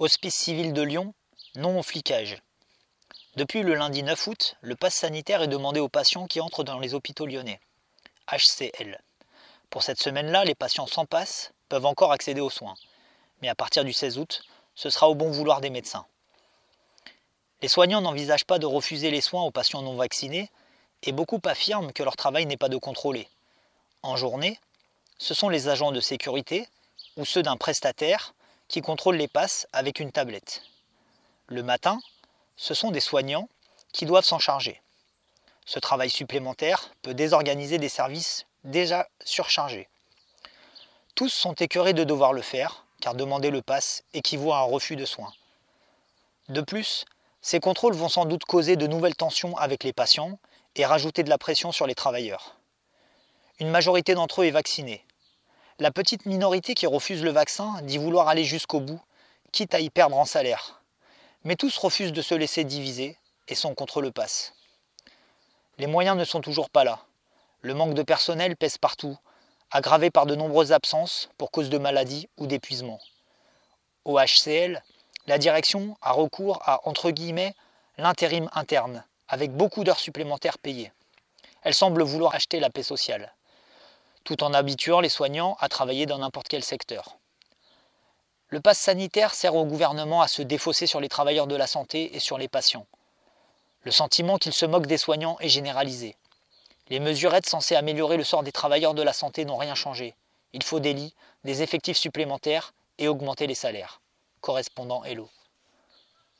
Hospice civil de Lyon, non au flicage. Depuis le lundi 9 août, le pass sanitaire est demandé aux patients qui entrent dans les hôpitaux lyonnais. HCL. Pour cette semaine-là, les patients sans passe peuvent encore accéder aux soins. Mais à partir du 16 août, ce sera au bon vouloir des médecins. Les soignants n'envisagent pas de refuser les soins aux patients non vaccinés et beaucoup affirment que leur travail n'est pas de contrôler. En journée, ce sont les agents de sécurité ou ceux d'un prestataire qui contrôlent les passes avec une tablette. Le matin, ce sont des soignants qui doivent s'en charger. Ce travail supplémentaire peut désorganiser des services déjà surchargés. Tous sont écœurés de devoir le faire, car demander le pass équivaut à un refus de soins. De plus, ces contrôles vont sans doute causer de nouvelles tensions avec les patients et rajouter de la pression sur les travailleurs. Une majorité d'entre eux est vaccinée. La petite minorité qui refuse le vaccin dit vouloir aller jusqu'au bout, quitte à y perdre en salaire. Mais tous refusent de se laisser diviser et sont contre le pass. Les moyens ne sont toujours pas là. Le manque de personnel pèse partout, aggravé par de nombreuses absences pour cause de maladie ou d'épuisement. Au HCL, la direction a recours à l'intérim interne, avec beaucoup d'heures supplémentaires payées. Elle semble vouloir acheter la paix sociale, tout en habituant les soignants à travailler dans n'importe quel secteur. Le pass sanitaire sert au gouvernement à se défausser sur les travailleurs de la santé et sur les patients. Le sentiment qu'il se moque des soignants est généralisé. Les mesurettes censées améliorer le sort des travailleurs de la santé n'ont rien changé. Il faut des lits, des effectifs supplémentaires et augmenter les salaires. Correspondant Hello.